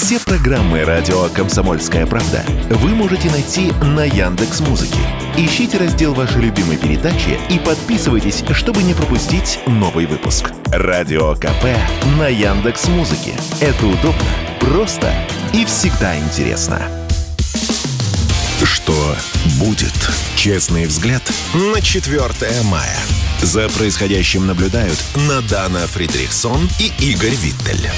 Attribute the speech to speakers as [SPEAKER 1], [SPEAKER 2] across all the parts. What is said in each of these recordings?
[SPEAKER 1] Все программы радио Комсомольская правда вы можете найти на Яндекс Музыке. Ищите раздел вашей любимой передачи и подписывайтесь, чтобы не пропустить новый выпуск. Радио КП на Яндекс Музыке. Это удобно, просто и всегда интересно. Что будет? Честный взгляд на 4 мая. За происходящим наблюдают Надана Фридрихсон и Игорь Виттель.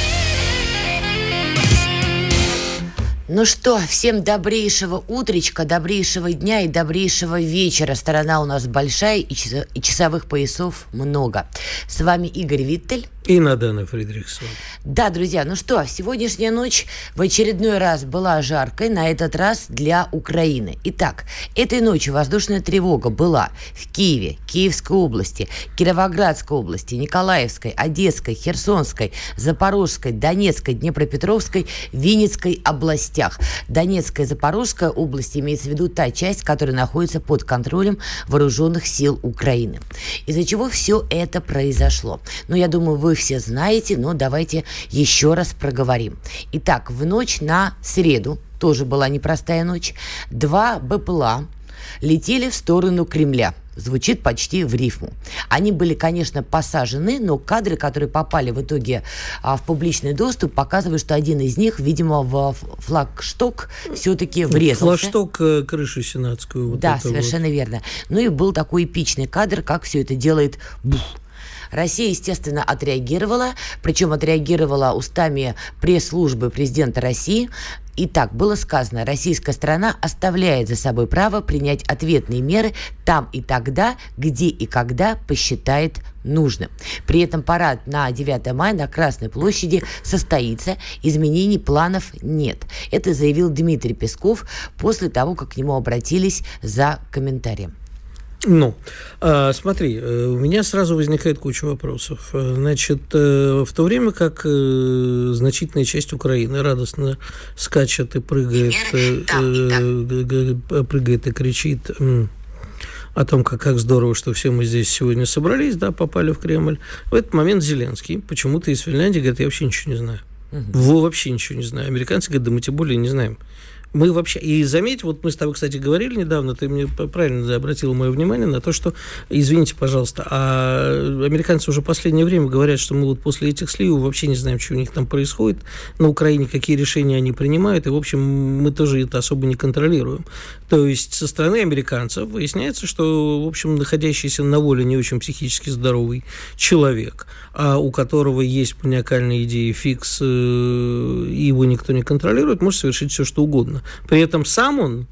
[SPEAKER 2] Ну что, всем добрейшего утречка, добрейшего дня и добрейшего вечера. Сторона у нас большая и часовых поясов много. С вами Игорь Виттель.
[SPEAKER 3] И Надана Фридрихсон.
[SPEAKER 2] Да, друзья, ну что, сегодняшняя ночь в очередной раз была жаркой, на этот раз для Украины. Итак, этой ночью воздушная тревога была в Киеве, Киевской области, Кировоградской области, Николаевской, Одесской, Херсонской, Запорожской, Донецкой, Днепропетровской, Винницкой областях. Донецкая и Запорожская области имеется в виду та часть, которая находится под контролем вооруженных сил Украины. Из-за чего все это произошло? Ну, я думаю, вы все знаете, но давайте еще раз проговорим. Итак, в ночь на среду, тоже была непростая ночь, два БПЛА летели в сторону Кремля звучит почти в рифму. Они были, конечно, посажены, но кадры, которые попали в итоге а, в публичный доступ, показывают, что один из них, видимо, в флагшток все-таки врезался.
[SPEAKER 3] Флагшток э, крыши сенатскую.
[SPEAKER 2] Вот да, совершенно вот. верно. Ну и был такой эпичный кадр, как все это делает бух, Россия, естественно, отреагировала, причем отреагировала устами пресс-службы президента России. Итак, было сказано, российская страна оставляет за собой право принять ответные меры там и тогда, где и когда посчитает нужным. При этом парад на 9 мая на Красной площади состоится, изменений планов нет. Это заявил Дмитрий Песков после того, как к нему обратились за комментарием.
[SPEAKER 3] Ну, а, смотри, э, у меня сразу возникает куча вопросов. Э, значит, э, в то время как значительная часть Украины радостно скачет и прыгает, прыгает и кричит о том, как, как здорово, что все мы здесь сегодня собрались, да, попали в Кремль. В этот момент Зеленский почему-то из Финляндии говорит, я вообще ничего не знаю. Угу. Вообще ничего не знаю. Американцы говорят, да мы тем более не знаем. Мы вообще... И заметь, вот мы с тобой, кстати, говорили недавно, ты мне правильно обратил мое внимание на то, что, извините, пожалуйста, а американцы уже последнее время говорят, что мы вот после этих сливов вообще не знаем, что у них там происходит на Украине, какие решения они принимают, и, в общем, мы тоже это особо не контролируем. То есть со стороны американцев выясняется, что, в общем, находящийся на воле не очень психически здоровый человек, а у которого есть маниакальные идеи фикс, э, его никто не контролирует, может совершить все, что угодно. При этом сам он,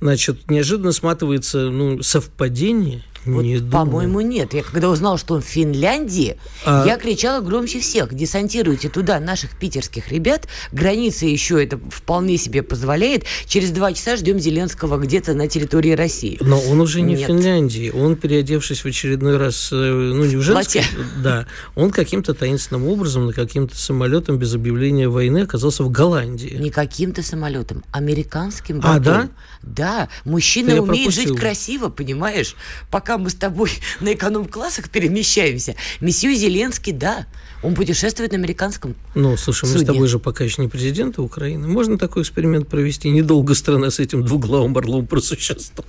[SPEAKER 3] значит, неожиданно сматывается ну, совпадение
[SPEAKER 2] вот, не по-моему, нет. Я когда узнал, что он в Финляндии, а... я кричала громче всех. Десантируйте туда наших питерских ребят. Граница еще это вполне себе позволяет. Через два часа ждем Зеленского где-то на территории России.
[SPEAKER 3] Но он уже не нет. в Финляндии. Он, переодевшись в очередной раз, э, ну, не в женском, да, он каким-то таинственным образом на каким-то самолетом без объявления войны оказался в Голландии.
[SPEAKER 2] Не каким-то самолетом, американским бортом. А, да? Да. Мужчина умеет пропустил. жить красиво, понимаешь? Пока пока мы с тобой на эконом-классах перемещаемся. Месье Зеленский, да, он путешествует на американском
[SPEAKER 3] Ну, слушай, мы с тобой же пока еще не президенты Украины. Можно такой эксперимент провести. Недолго страна с этим двуглавым орлом просуществует.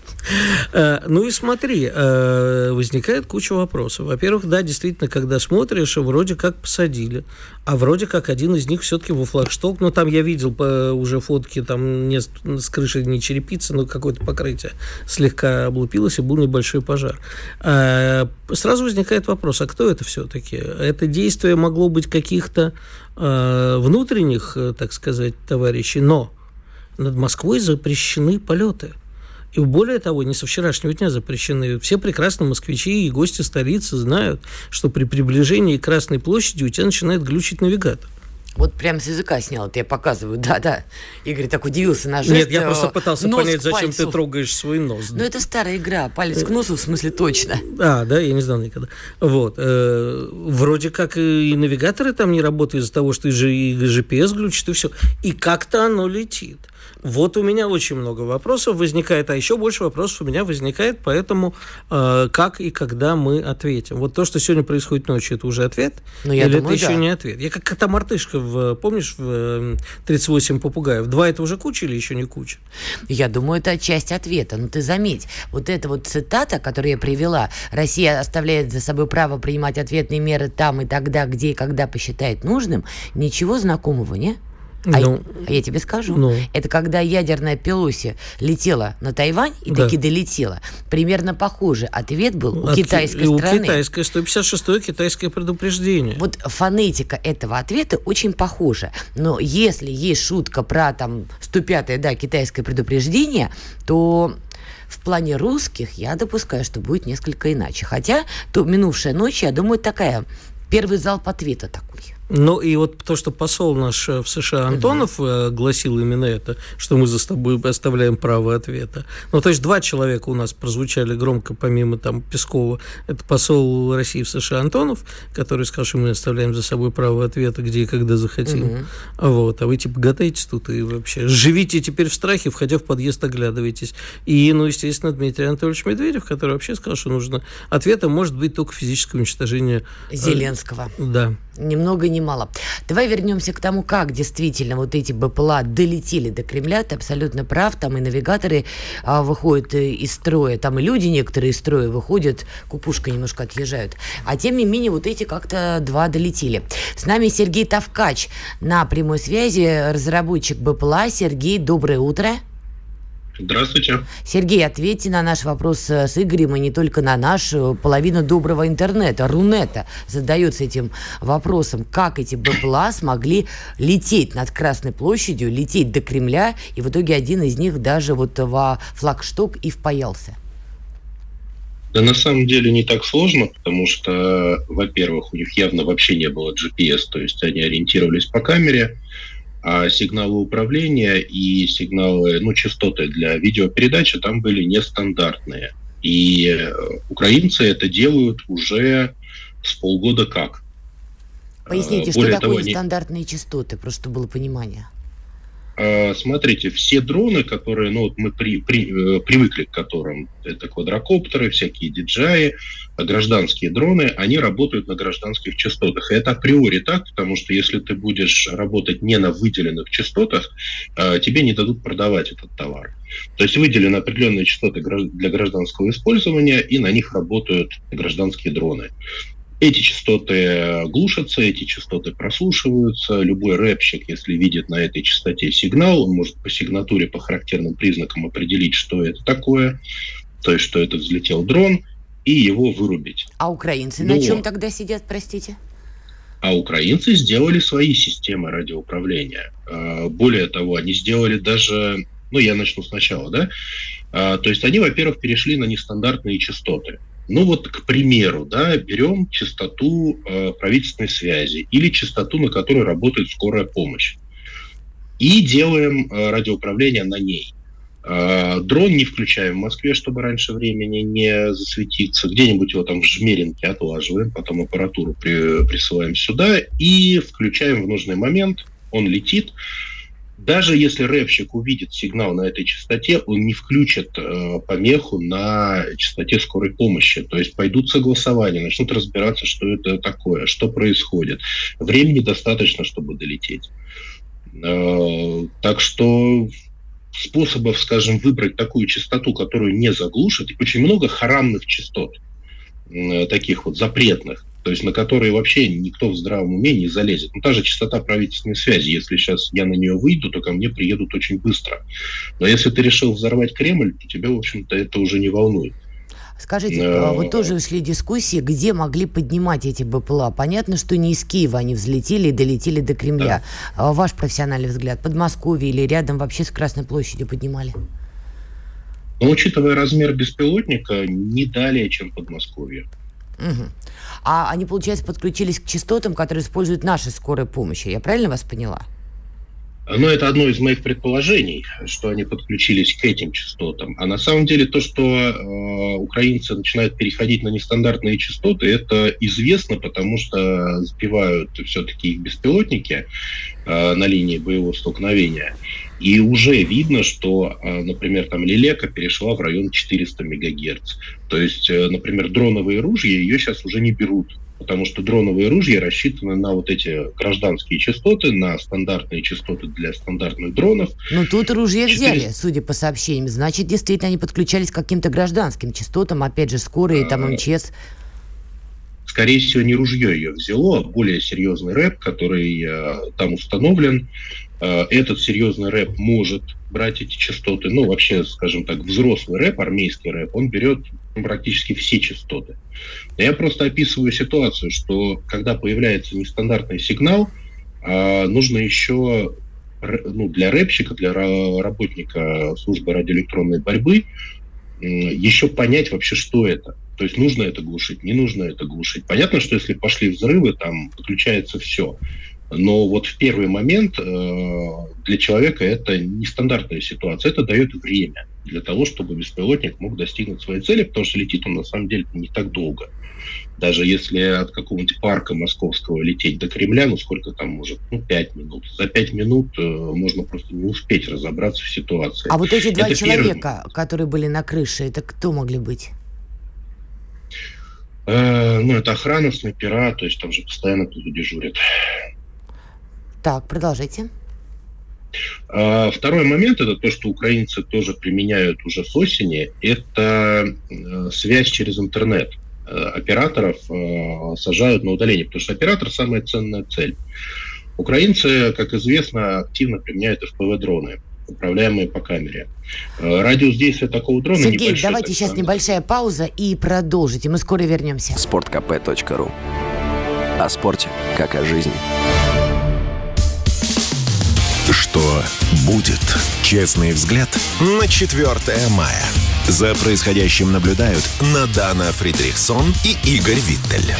[SPEAKER 3] Э, ну и смотри, э, возникает куча вопросов. Во-первых, да, действительно, когда смотришь, вроде как посадили, а вроде как один из них все-таки во флагшток. Ну, там я видел уже фотки, там не, с крыши не черепица, но какое-то покрытие слегка облупилось, и был небольшой пожар. Э, сразу возникает вопрос, а кто это все-таки? Это действие могло быть каких-то э, внутренних, э, так сказать, товарищей, но над Москвой запрещены полеты. И более того, не со вчерашнего дня запрещены. Все прекрасно москвичи и гости столицы знают, что при приближении к Красной площади у тебя начинает глючить навигатор.
[SPEAKER 2] Вот прям с языка снял, это я показываю, да-да. Игорь так удивился на жест.
[SPEAKER 3] Нет, я просто э, пытался понять, зачем ты трогаешь свой нос.
[SPEAKER 2] Ну, это старая игра, палец к носу, в смысле, точно.
[SPEAKER 3] А, да, я не знал никогда. Вот. Э, вроде как и навигаторы там не работают из-за того, что и GPS глючит, и все. И как-то оно летит. Вот у меня очень много вопросов возникает, а еще больше вопросов у меня возникает, поэтому э, как и когда мы ответим. Вот то, что сегодня происходит ночью, это уже ответ?
[SPEAKER 2] Ну, я
[SPEAKER 3] Или
[SPEAKER 2] думаю,
[SPEAKER 3] это
[SPEAKER 2] да.
[SPEAKER 3] еще не ответ? Я как кота-мартышка в, помнишь, в 38 попугаев? Два это уже куча или еще не куча?
[SPEAKER 2] Я думаю, это часть ответа. Но ты заметь, вот эта вот цитата, которую я привела, Россия оставляет за собой право принимать ответные меры там и тогда, где и когда посчитает нужным, ничего знакомого, не? А, ну, а я тебе скажу, ну. это когда ядерная Пелоси летела на Тайвань и да. таки долетела. Примерно похожий ответ был От, у китайской у страны.
[SPEAKER 3] У китайской 156-е китайское предупреждение.
[SPEAKER 2] Вот фонетика этого ответа очень похожа. Но если есть шутка про там 105-е, да, китайское предупреждение, то в плане русских я допускаю, что будет несколько иначе. Хотя то минувшая ночь, я думаю, такая первый залп ответа такой.
[SPEAKER 3] Ну и вот то, что посол наш э, в США Антонов угу. гласил именно это, что мы за собой оставляем право ответа. Ну то есть два человека у нас прозвучали громко, помимо там Пескова. Это посол России в США Антонов, который сказал, что мы оставляем за собой право ответа, где и когда захотим. Угу. Вот, а вы типа гадаете тут и вообще живите теперь в страхе, входя в подъезд, оглядывайтесь. И, ну, естественно, Дмитрий Анатольевич Медведев, который вообще сказал, что нужно ответом может быть только физическое уничтожение
[SPEAKER 2] Зеленского.
[SPEAKER 3] Да.
[SPEAKER 2] Немного не мало. Давай вернемся к тому, как действительно вот эти БПЛА долетели до Кремля. Ты абсолютно прав. Там и навигаторы а, выходят э, из строя, там и люди некоторые из строя выходят, кукушка немножко отъезжают. А тем не менее вот эти как-то два долетели. С нами Сергей Тавкач на прямой связи, разработчик БПЛА. Сергей, доброе утро.
[SPEAKER 4] Здравствуйте.
[SPEAKER 2] Сергей, ответьте на наш вопрос э, с Игорем, и не только на наш. Э, половина доброго интернета, Рунета, задается этим вопросом, как эти БПЛА смогли лететь над Красной площадью, лететь до Кремля, и в итоге один из них даже вот во флагшток и впаялся.
[SPEAKER 4] Да на самом деле не так сложно, потому что, во-первых, у них явно вообще не было GPS, то есть они ориентировались по камере, а сигналы управления и сигналы, ну, частоты для видеопередачи там были нестандартные. И э, украинцы это делают уже с полгода как.
[SPEAKER 2] Поясните, Более что такое того, нестандартные они... частоты, просто было понимание.
[SPEAKER 4] А, смотрите, все дроны, которые, ну, вот мы при, при, э, привыкли к которым, это квадрокоптеры, всякие DJI, гражданские дроны, они работают на гражданских частотах. И это априори так, потому что если ты будешь работать не на выделенных частотах, тебе не дадут продавать этот товар. То есть выделены определенные частоты для гражданского использования, и на них работают гражданские дроны. Эти частоты глушатся, эти частоты прослушиваются. Любой рэпщик, если видит на этой частоте сигнал, он может по сигнатуре, по характерным признакам определить, что это такое, то есть, что это взлетел дрон, и его вырубить.
[SPEAKER 2] А украинцы Но... на чем тогда сидят, простите?
[SPEAKER 4] А украинцы сделали свои системы радиоуправления. А, более того, они сделали даже, ну, я начну сначала, да, а, то есть они, во-первых, перешли на нестандартные частоты. Ну вот, к примеру, да, берем частоту э, правительственной связи или частоту, на которой работает скорая помощь, и делаем э, радиоуправление на ней. Э, дрон не включаем в Москве, чтобы раньше времени не засветиться. Где-нибудь его там в Жмеринке отлаживаем, потом аппаратуру при, присылаем сюда и включаем в нужный момент. Он летит. Даже если рэпщик увидит сигнал на этой частоте, он не включит э, помеху на частоте скорой помощи. То есть пойдут согласования, начнут разбираться, что это такое, что происходит. Времени достаточно, чтобы долететь. Э, так что способов, скажем, выбрать такую частоту, которую не заглушит, и очень много харамных частот, э, таких вот запретных то есть на которые вообще никто в здравом уме не залезет. Ну, та же частота правительственной связи, если сейчас я на нее выйду, то ко мне приедут очень быстро. Но если ты решил взорвать Кремль, то тебя, в общем-то, это уже не волнует.
[SPEAKER 2] Скажите, Но... вы тоже шли дискуссии, где могли поднимать эти БПЛА? Понятно, что не из Киева они взлетели и долетели до Кремля. Да. А ваш профессиональный взгляд, Подмосковье или рядом вообще с Красной площадью поднимали?
[SPEAKER 4] Но учитывая размер беспилотника, не далее, чем Подмосковье.
[SPEAKER 2] Угу. А они, получается, подключились к частотам, которые используют наши скорые помощи. Я правильно вас поняла?
[SPEAKER 4] Но это одно из моих предположений, что они подключились к этим частотам. А на самом деле то, что э, украинцы начинают переходить на нестандартные частоты, это известно, потому что сбивают все-таки их беспилотники э, на линии боевого столкновения. И уже видно, что, э, например, там Лилека перешла в район 400 МГц. То есть, э, например, дроновые ружья ее сейчас уже не берут потому что дроновые ружья рассчитаны на вот эти гражданские частоты, на стандартные частоты для стандартных дронов.
[SPEAKER 2] Ну, тут ружья 4... взяли, судя по сообщениям. Значит, действительно, они подключались к каким-то гражданским частотам, опять же, скорые, там, а, МЧС.
[SPEAKER 4] Скорее всего, не ружье ее взяло, а более серьезный рэп, который э, там установлен. Э, этот серьезный рэп может брать эти частоты. Ну, вообще, скажем так, взрослый рэп, армейский рэп, он берет практически все частоты. Я просто описываю ситуацию, что когда появляется нестандартный сигнал, э, нужно еще ну, для рэпчика, для работника службы радиоэлектронной борьбы еще понять вообще, что это. То есть нужно это глушить, не нужно это глушить. Понятно, что если пошли взрывы, там подключается все. Но вот в первый момент э, для человека это нестандартная ситуация. Это дает время для того, чтобы беспилотник мог достигнуть своей цели, потому что летит он на самом деле не так долго. Даже если от какого-нибудь парка московского лететь до Кремля, ну сколько там может? Ну, пять минут. За пять минут э, можно просто не успеть разобраться в ситуации.
[SPEAKER 2] А вот эти два это человека, первый... которые были на крыше, это кто могли быть?
[SPEAKER 4] Э, ну, это охрана, снайпера, то есть там же постоянно кто-то дежурит.
[SPEAKER 2] Так, продолжайте.
[SPEAKER 4] А, второй момент, это то, что украинцы тоже применяют уже с осени, это э, связь через интернет. Э, операторов э, сажают на удаление, потому что оператор – самая ценная цель. Украинцы, как известно, активно применяют FPV-дроны управляемые по камере. Радиус действия такого дрона
[SPEAKER 2] Сергей, небольшой. давайте сейчас небольшая пауза и продолжите. Мы скоро вернемся.
[SPEAKER 1] Спорткп.ру О спорте, как о жизни. Что будет? Честный взгляд на 4 мая. За происходящим наблюдают Надана Фридрихсон и Игорь Виттель.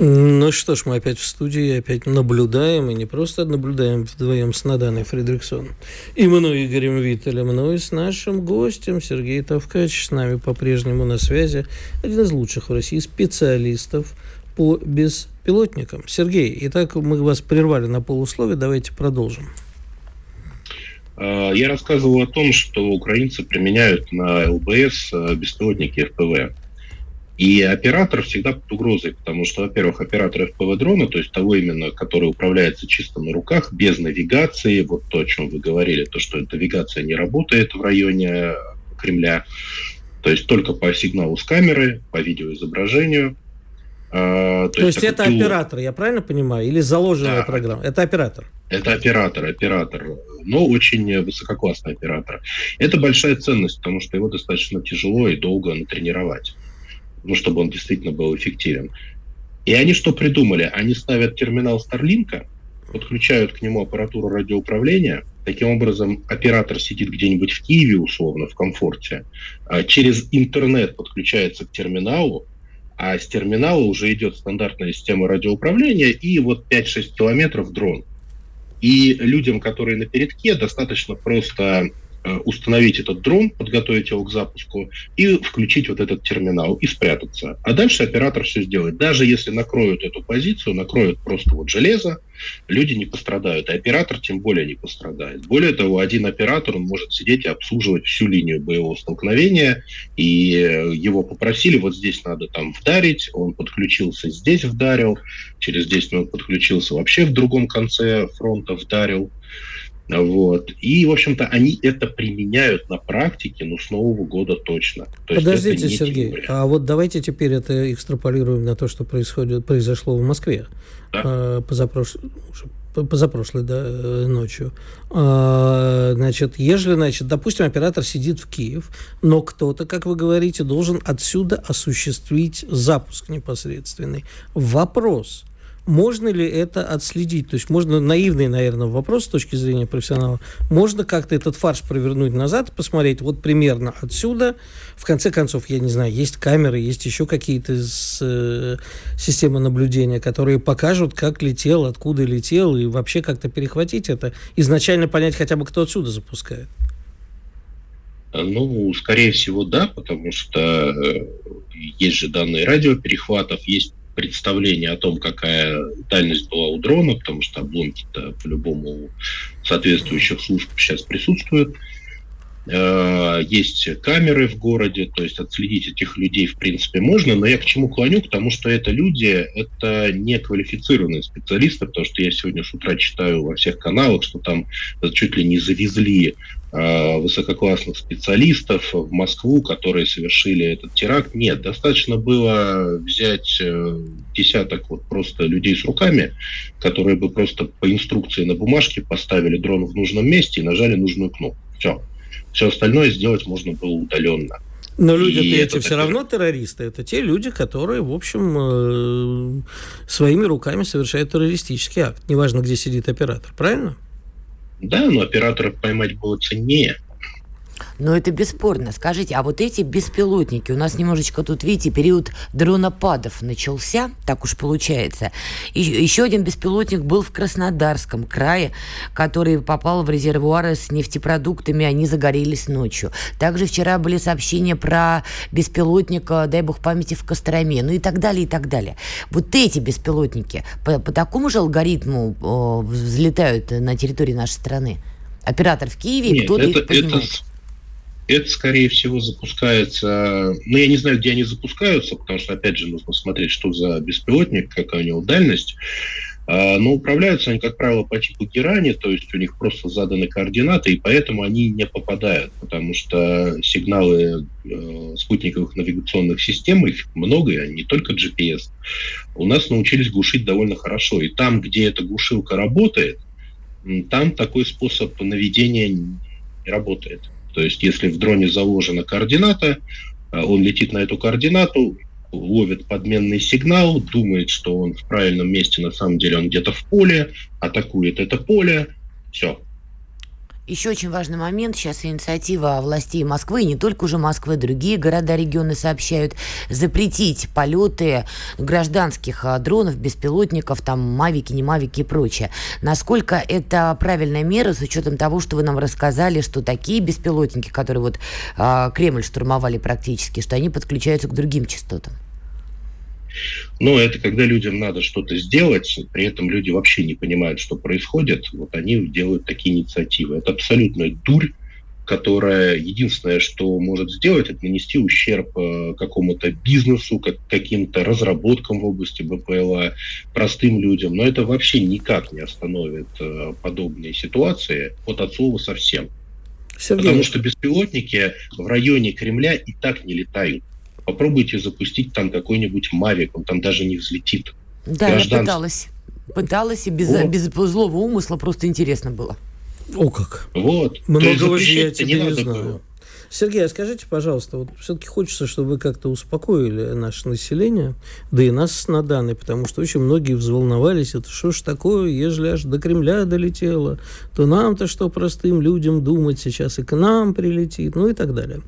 [SPEAKER 3] Ну что ж, мы опять в студии, опять наблюдаем, и не просто наблюдаем вдвоем с Наданой Фридриксон, и мной, Игорем Виттелем, но и с нашим гостем Сергеем Тавкач, с нами по-прежнему на связи, один из лучших в России специалистов по беспилотникам. Сергей, итак, мы вас прервали на полусловие, давайте продолжим.
[SPEAKER 4] А, я рассказывал о том, что украинцы применяют на ЛБС а, беспилотники ФПВ. И оператор всегда под угрозой, потому что, во-первых, оператор FPV-дрона, то есть того именно, который управляется чисто на руках, без навигации, вот то, о чем вы говорили, то, что навигация не работает в районе Кремля, то есть только по сигналу с камеры, по видеоизображению,
[SPEAKER 3] то, то есть, есть это пилот. оператор, я правильно понимаю, или заложенная да. программа? Это оператор.
[SPEAKER 4] Это оператор, оператор, но очень высококлассный оператор. Это большая ценность, потому что его достаточно тяжело и долго натренировать, ну, чтобы он действительно был эффективен. И они что придумали? Они ставят терминал Старлинка, подключают к нему аппаратуру радиоуправления, Таким образом, оператор сидит где-нибудь в Киеве, условно, в комфорте, а через интернет подключается к терминалу, а с терминала уже идет стандартная система радиоуправления и вот 5-6 километров дрон. И людям, которые на передке, достаточно просто установить этот дрон, подготовить его к запуску и включить вот этот терминал и спрятаться. А дальше оператор все сделает. Даже если накроют эту позицию, накроют просто вот железо, люди не пострадают, а оператор тем более не пострадает. Более того, один оператор, он может сидеть и обслуживать всю линию боевого столкновения, и э, его попросили, вот здесь надо там вдарить, он подключился, здесь вдарил, через 10 минут подключился, вообще в другом конце фронта вдарил. Вот. И, в общем-то, они это применяют на практике, ну, с Нового года точно.
[SPEAKER 3] То Подождите, Сергей, теория. а вот давайте теперь это экстраполируем на то, что происходит, произошло в Москве да. а, позапрош... позапрошлой да, ночью. А, значит, ежели, значит, допустим, оператор сидит в Киев, но кто-то, как вы говорите, должен отсюда осуществить запуск непосредственный. Вопрос – можно ли это отследить? То есть можно наивный, наверное, вопрос с точки зрения профессионала. Можно как-то этот фарш провернуть назад, посмотреть вот примерно отсюда. В конце концов, я не знаю, есть камеры, есть еще какие-то э, системы наблюдения, которые покажут, как летел, откуда летел, и вообще как-то перехватить это. Изначально понять хотя бы, кто отсюда запускает.
[SPEAKER 4] Ну, скорее всего, да, потому что э, есть же данные радиоперехватов, есть представление о том, какая дальность была у дрона, потому что обломки-то по-любому соответствующих служб сейчас присутствуют. Э, есть камеры в городе, то есть отследить этих людей в принципе можно, но я к чему клоню? К тому, что это люди, это не квалифицированные специалисты, потому что я сегодня с утра читаю во всех каналах, что там чуть ли не завезли высококлассных специалистов в Москву, которые совершили этот теракт. Нет, достаточно было взять э, десяток вот просто людей с руками, которые бы просто по инструкции на бумажке поставили дрон в нужном месте и нажали нужную кнопку. Все. Все остальное сделать можно было удаленно.
[SPEAKER 3] Но люди эти все равно террористы. Это те люди, которые, в общем, э, своими руками совершают террористический акт. Неважно, где сидит оператор, правильно?
[SPEAKER 4] Да, но оператора поймать было ценнее.
[SPEAKER 2] Но это бесспорно. Скажите, а вот эти беспилотники, у нас немножечко тут, видите, период дронопадов начался, так уж получается. И еще один беспилотник был в Краснодарском крае, который попал в резервуары с нефтепродуктами, они загорелись ночью. Также вчера были сообщения про беспилотника, дай бог памяти, в Костроме, ну и так далее, и так далее. Вот эти беспилотники по, по такому же алгоритму э, взлетают на территории нашей страны? Оператор в Киеве, кто-то их поднимает. Это
[SPEAKER 4] это, скорее всего, запускается... Ну, я не знаю, где они запускаются, потому что, опять же, нужно смотреть, что за беспилотник, какая у него дальность. А, но управляются они, как правило, по типу герани, то есть у них просто заданы координаты, и поэтому они не попадают, потому что сигналы э, спутниковых навигационных систем, их много, и не только GPS, у нас научились глушить довольно хорошо. И там, где эта глушилка работает, там такой способ наведения работает. То есть, если в дроне заложена координата, э, он летит на эту координату, ловит подменный сигнал, думает, что он в правильном месте, на самом деле он где-то в поле, атакует это поле, все,
[SPEAKER 2] еще очень важный момент. Сейчас инициатива властей Москвы, и не только уже Москвы, другие города, регионы сообщают, запретить полеты гражданских а, дронов, беспилотников, там, мавики, не мавики и прочее. Насколько это правильная мера с учетом того, что вы нам рассказали, что такие беспилотники, которые вот э, Кремль штурмовали практически, что они подключаются к другим частотам?
[SPEAKER 4] Но это когда людям надо что-то сделать, при этом люди вообще не понимают, что происходит, вот они делают такие инициативы. Это абсолютная дурь, которая единственное, что может сделать, это нанести ущерб э, какому-то бизнесу, как, каким-то разработкам в области БПЛА, простым людям. Но это вообще никак не остановит э, подобные ситуации от от слова совсем. Сергей. Потому что беспилотники в районе Кремля и так не летают. Попробуйте запустить там какой-нибудь Мавик, он там даже не взлетит.
[SPEAKER 2] Да, Гражданство. я пыталась. Пыталась, и без, без злого умысла просто интересно было.
[SPEAKER 3] О как!
[SPEAKER 4] Вот.
[SPEAKER 3] Многого же я тебе не, не знаю. Было. Сергей, а скажите, пожалуйста, вот все-таки хочется, чтобы вы как-то успокоили наше население, да и нас на данный, потому что очень многие взволновались, это что ж такое, ежели аж до Кремля долетело, то нам-то что простым людям думать сейчас и к нам прилетит, ну и так далее.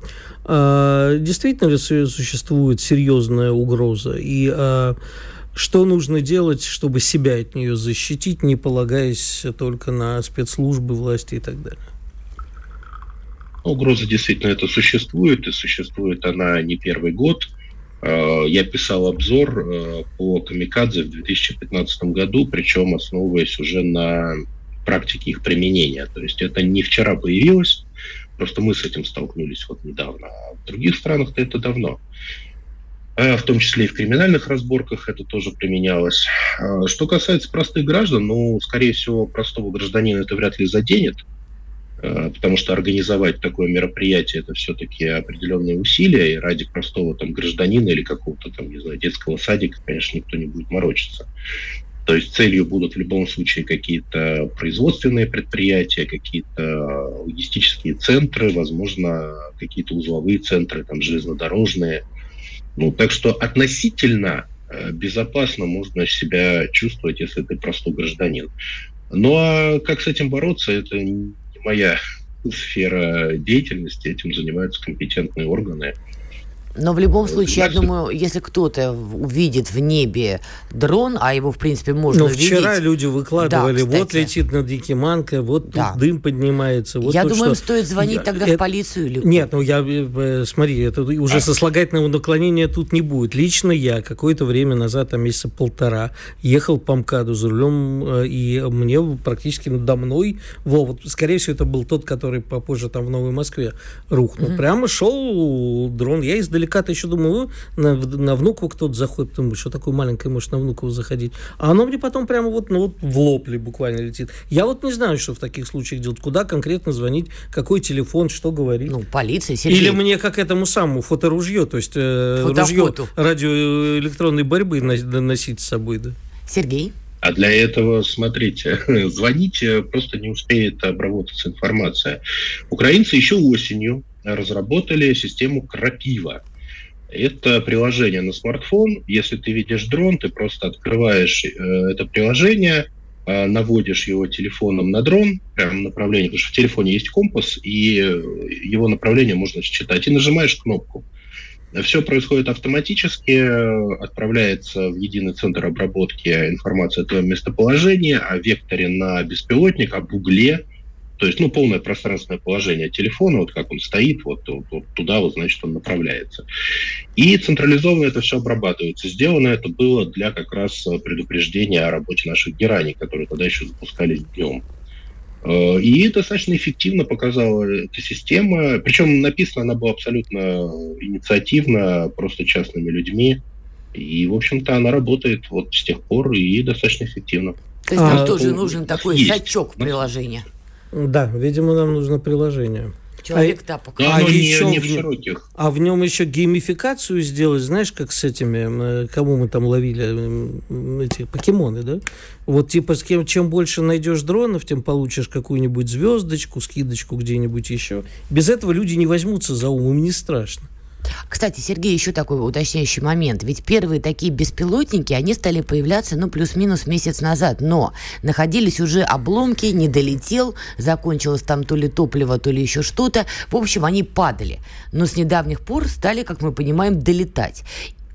[SPEAKER 3] А, действительно ли существует серьезная угроза? И а, что нужно делать, чтобы себя от нее защитить, не полагаясь только на спецслужбы власти и так далее?
[SPEAKER 4] Угроза действительно это существует, и существует она не первый год. Э, я писал обзор э, по камикадзе в 2015 году, причем основываясь уже на практике их применения. То есть это не вчера появилось, просто мы с этим столкнулись вот недавно. А в других странах это давно. Э, в том числе и в криминальных разборках это тоже применялось. Что касается простых граждан, ну, скорее всего, простого гражданина это вряд ли заденет, потому что организовать такое мероприятие это все-таки определенные усилия, и ради простого там гражданина или какого-то там, не знаю, детского садика, конечно, никто не будет морочиться. То есть целью будут в любом случае какие-то производственные предприятия, какие-то логистические центры, возможно, какие-то узловые центры, там, железнодорожные. Ну, так что относительно э, безопасно можно себя чувствовать, если ты простой гражданин. Ну а как с этим бороться, это моя сфера деятельности, этим занимаются компетентные органы.
[SPEAKER 2] Но в любом случае, я думаю, если кто-то увидит в небе дрон, а его, в принципе, можно
[SPEAKER 3] ну, вчера
[SPEAKER 2] видеть...
[SPEAKER 3] люди выкладывали, да, вот летит над Якиманкой, вот да. тут дым поднимается. Вот
[SPEAKER 2] я
[SPEAKER 3] тут
[SPEAKER 2] думаю,
[SPEAKER 3] что...
[SPEAKER 2] стоит звонить тогда это... в полицию или...
[SPEAKER 3] Нет, ну я, э, смотри, это уже а? сослагательного наклонения тут не будет. Лично я какое-то время назад, там месяца полтора, ехал по МКАДу за рулем, э, и мне практически надо мной, во, вот, скорее всего, это был тот, который попозже там в Новой Москве рухнул. Угу. Прямо шел дрон. Я издалека-то еще думаю, на, на внуку кто-то заходит, думаю, что такое маленькое может на внукову заходить. А оно мне потом прямо вот, ну, вот в лоб ли буквально летит. Я вот не знаю, что в таких случаях делать. Куда конкретно звонить, какой телефон, что говорить.
[SPEAKER 2] Ну, полиция, Сергей.
[SPEAKER 3] Или мне как этому самому фоторужье, то есть э, ружье радиоэлектронной борьбы носить с собой, да.
[SPEAKER 2] Сергей?
[SPEAKER 4] А для этого, смотрите, звонить просто не успеет обработаться информация. Украинцы еще осенью разработали систему Крапива. Это приложение на смартфон. Если ты видишь дрон, ты просто открываешь э, это приложение, э, наводишь его телефоном на дрон, прям направление, потому что в телефоне есть компас, и э, его направление можно считать, и нажимаешь кнопку. Все происходит автоматически, отправляется в единый центр обработки информации о твоем местоположении, о векторе на беспилотник, об угле, то есть, ну, полное пространственное положение телефона, вот как он стоит, вот, вот туда, вот, значит, он направляется. И централизованно это все обрабатывается. Сделано это было для как раз предупреждения о работе наших гераний, которые тогда еще запускались днем. Э, и достаточно эффективно показала эта система. Причем написана она была абсолютно инициативно, просто частными людьми. И, в общем-то, она работает вот с тех пор и достаточно эффективно.
[SPEAKER 2] То есть нам а, тоже нужен такой есть. сачок приложения.
[SPEAKER 3] Да, видимо, нам нужно приложение.
[SPEAKER 2] Человек тапок.
[SPEAKER 3] А, а, еще не, не в, широких. а в нем еще геймификацию сделать, знаешь, как с этими, кому мы там ловили, эти покемоны, да? Вот типа с кем, чем больше найдешь дронов, тем получишь какую-нибудь звездочку, скидочку где-нибудь еще. Без этого люди не возьмутся за ум, им не страшно.
[SPEAKER 2] Кстати, Сергей, еще такой уточняющий момент. Ведь первые такие беспилотники, они стали появляться, ну, плюс-минус месяц назад. Но находились уже обломки, не долетел, закончилось там то ли топливо, то ли еще что-то. В общем, они падали. Но с недавних пор стали, как мы понимаем, долетать.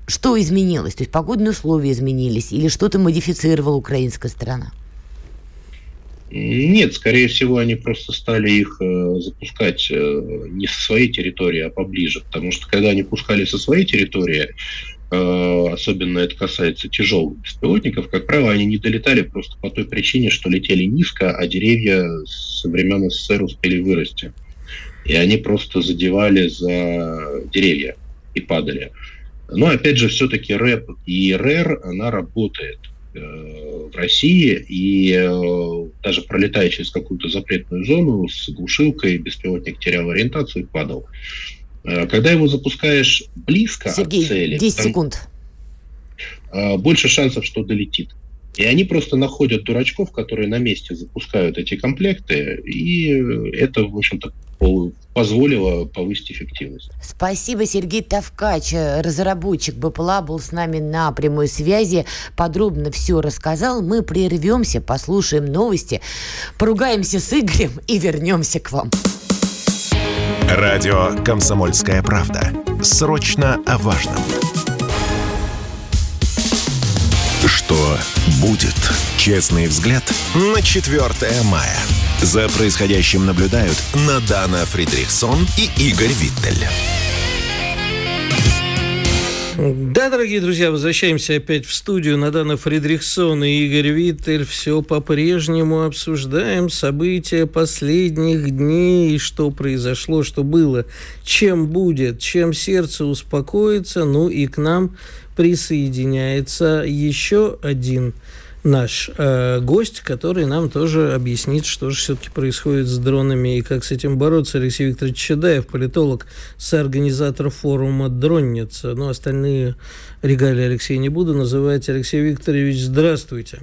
[SPEAKER 2] Что изменилось? То есть погодные условия изменились или что-то модифицировала украинская сторона?
[SPEAKER 4] Нет, скорее всего, они просто стали их э, запускать э, не со своей территории, а поближе. Потому что когда они пускали со своей территории, э, особенно это касается тяжелых беспилотников, как правило, они не долетали просто по той причине, что летели низко, а деревья со времен СССР успели вырасти. И они просто задевали за деревья и падали. Но опять же, все-таки рэп и РЭР, она работает. Э, в России, и э, даже пролетая через какую-то запретную зону с глушилкой, беспилотник терял ориентацию и падал. Э, когда его запускаешь близко
[SPEAKER 2] Сергей,
[SPEAKER 4] от цели,
[SPEAKER 2] 10 секунд.
[SPEAKER 4] больше шансов, что долетит. И они просто находят дурачков, которые на месте запускают эти комплекты, и это, в общем-то, позволило повысить эффективность.
[SPEAKER 2] Спасибо, Сергей Тавкач, разработчик БПЛА, был с нами на прямой связи, подробно все рассказал. Мы прервемся, послушаем новости, поругаемся с Игорем и вернемся к вам.
[SPEAKER 1] Радио «Комсомольская правда». Срочно о важном. Будет? Честный взгляд на 4 мая. За происходящим наблюдают Надана Фридрихсон и Игорь Виттель.
[SPEAKER 3] Да, дорогие друзья, возвращаемся опять в студию. Надана Фридрихсон и Игорь Виттель. Все по-прежнему обсуждаем события последних дней, что произошло, что было, чем будет, чем сердце успокоится. Ну и к нам присоединяется еще один наш э, гость, который нам тоже объяснит, что же все-таки происходит с дронами и как с этим бороться. Алексей Викторович Чадаев, политолог, соорганизатор форума «Дронница». Ну, остальные регалии Алексея не буду называть. Алексей Викторович, здравствуйте.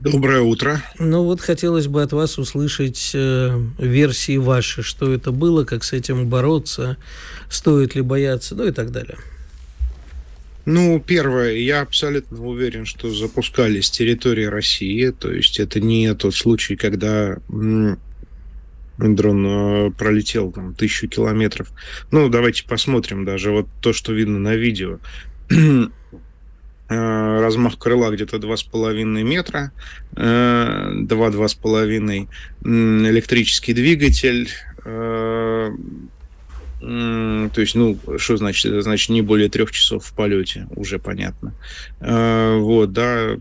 [SPEAKER 5] Доброе утро.
[SPEAKER 3] Ну вот хотелось бы от вас услышать э, версии ваши, что это было, как с этим бороться, стоит ли бояться, ну и так далее.
[SPEAKER 5] Ну, первое, я абсолютно уверен, что запускали с территории России, то есть это не тот случай, когда дрон э, пролетел там тысячу километров. Ну, давайте посмотрим даже вот то, что видно на видео. Э, размах крыла где-то 2,5 метра, 2-2,5, электрический двигатель, то есть, ну, что значит? Значит не более трех часов в полете, уже понятно. Вот, да,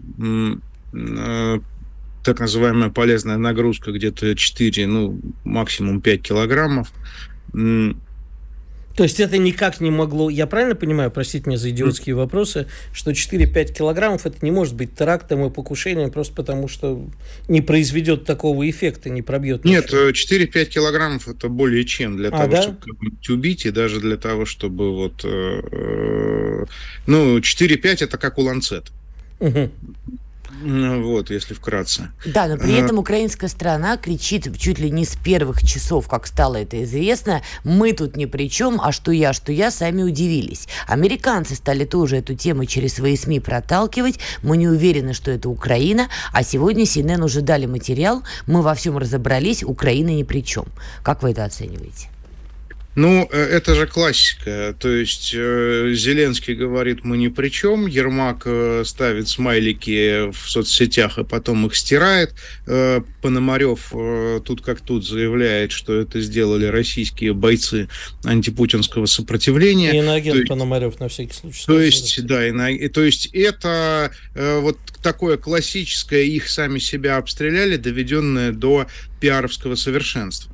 [SPEAKER 5] так называемая полезная нагрузка где-то 4, ну, максимум 5 килограммов.
[SPEAKER 3] То есть это никак не могло, я правильно понимаю, простите меня за идиотские вопросы, что 4-5 килограммов это не может быть терактом и покушением просто потому, что не произведет такого эффекта, не пробьет.
[SPEAKER 5] Нет, 4-5 э, килограммов это более чем для а, того, да? чтобы убить, и даже для того, чтобы вот... Э, э ну, 4-5 это как у ланцет. Угу. Ну, вот, если вкратце.
[SPEAKER 2] Да, но при этом украинская сторона кричит чуть ли не с первых часов, как стало это известно, мы тут ни при чем, а что я, что я, сами удивились. Американцы стали тоже эту тему через свои СМИ проталкивать, мы не уверены, что это Украина, а сегодня CNN уже дали материал, мы во всем разобрались, Украина ни при чем. Как вы это оцениваете?
[SPEAKER 5] Ну, э, это же классика. То есть э, Зеленский говорит, мы ни при чем. Ермак э, ставит смайлики в соцсетях, и потом их стирает. Пономарев тут как тут заявляет, что это сделали российские бойцы антипутинского сопротивления.
[SPEAKER 3] Иноагент то Пономарев на всякий случай.
[SPEAKER 5] То есть, да, и, то есть это вот такое классическое, их сами себя обстреляли, доведенное до пиаровского совершенства.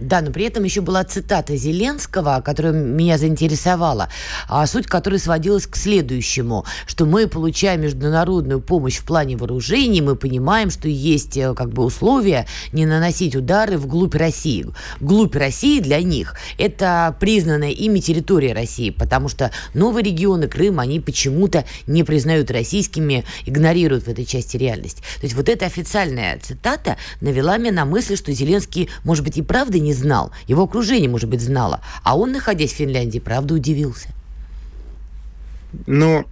[SPEAKER 2] Да, но при этом еще была цитата Зеленского, которая меня заинтересовала, а суть которой сводилась к следующему, что мы, получая международную помощь в плане вооружений, мы понимаем, что есть э, как бы условия не наносить удары вглубь России. Глубь России для них – это признанная ими территория России, потому что новые регионы Крыма, они почему-то не признают российскими, игнорируют в этой части реальность. То есть вот эта официальная цитата навела меня на мысль, что Зеленский, может быть, и правда не не знал. Его окружение, может быть, знало. А он, находясь в Финляндии, правда удивился.
[SPEAKER 5] Но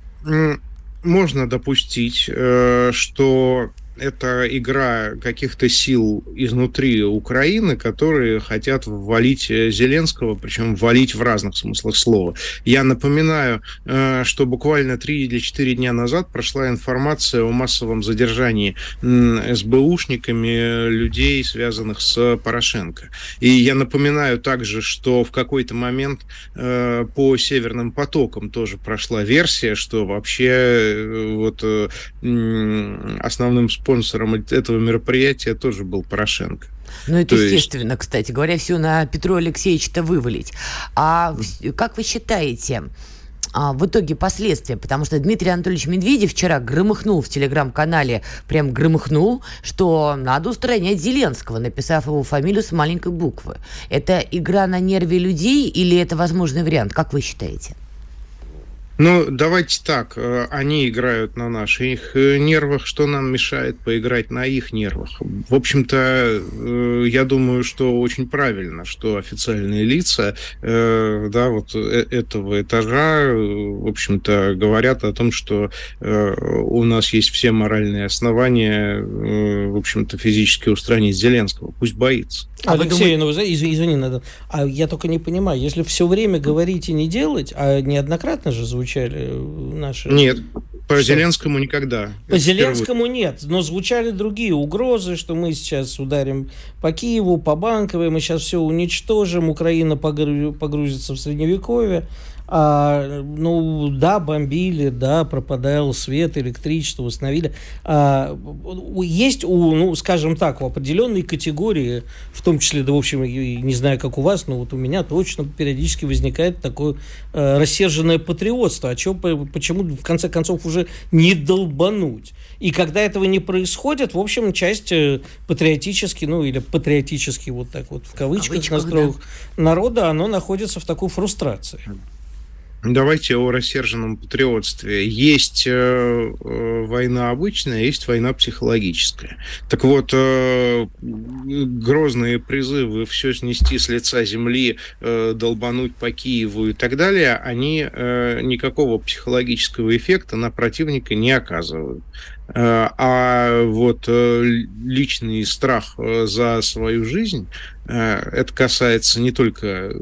[SPEAKER 5] можно допустить, э, что это игра каких-то сил изнутри Украины, которые хотят ввалить э, Зеленского, причем ввалить в разных смыслах слова. Я напоминаю, э, что буквально 3 или 4 дня назад прошла информация о массовом задержании СБУшниками людей, связанных с Порошенко. И я напоминаю также, что в какой-то момент э, по Северным потокам тоже прошла версия, что вообще вот основным способом спонсором этого мероприятия тоже был Порошенко.
[SPEAKER 2] Ну, это То естественно, есть... кстати говоря, все на Петру Алексеевича-то вывалить. А как вы считаете, а, в итоге последствия, потому что Дмитрий Анатольевич Медведев вчера громыхнул в телеграм-канале, прям громыхнул, что надо устранять Зеленского, написав его фамилию с маленькой буквы. Это игра на нерве людей или это возможный вариант? Как вы считаете?
[SPEAKER 5] Ну, давайте так. Э, они играют на наших э, нервах. Что нам мешает поиграть на их нервах? В общем-то, э, я думаю, что очень правильно, что официальные лица да, вот этого этажа, в общем-то, говорят о том, что у нас есть все моральные основания, в общем-то, физически устранить Зеленского. Пусть боится.
[SPEAKER 3] А Алексей, думаете... ну, извини, извини, надо. А я только не понимаю, если все время говорить и не делать, а неоднократно же звучали наши...
[SPEAKER 5] Нет, по что? Зеленскому никогда.
[SPEAKER 3] По Зеленскому нет, но звучали другие угрозы, что мы сейчас ударим по Киеву, по Банковой, мы сейчас все уничтожим, Украина погрузится в Средневековье. А, ну, да, бомбили, да, пропадал свет, электричество, установили. А, есть у, ну, скажем так, у определенной категории, в том числе, да, в общем, не знаю, как у вас, но вот у меня точно периодически возникает такое э, рассерженное патриотство. А чё, почему, в конце концов, уже не долбануть? И когда этого не происходит, в общем, часть э, патриотически, ну, или патриотически, вот так вот, в кавычках, кавычках настроек да. народа, оно находится в такой фрустрации.
[SPEAKER 5] Давайте о рассерженном патриотстве. Есть э, э, война обычная, есть война психологическая. Так вот, э, грозные призывы все снести с лица земли, э, долбануть по Киеву и так далее, они э, никакого психологического эффекта на противника не оказывают. Э, а вот э, личный страх за свою жизнь, это касается не только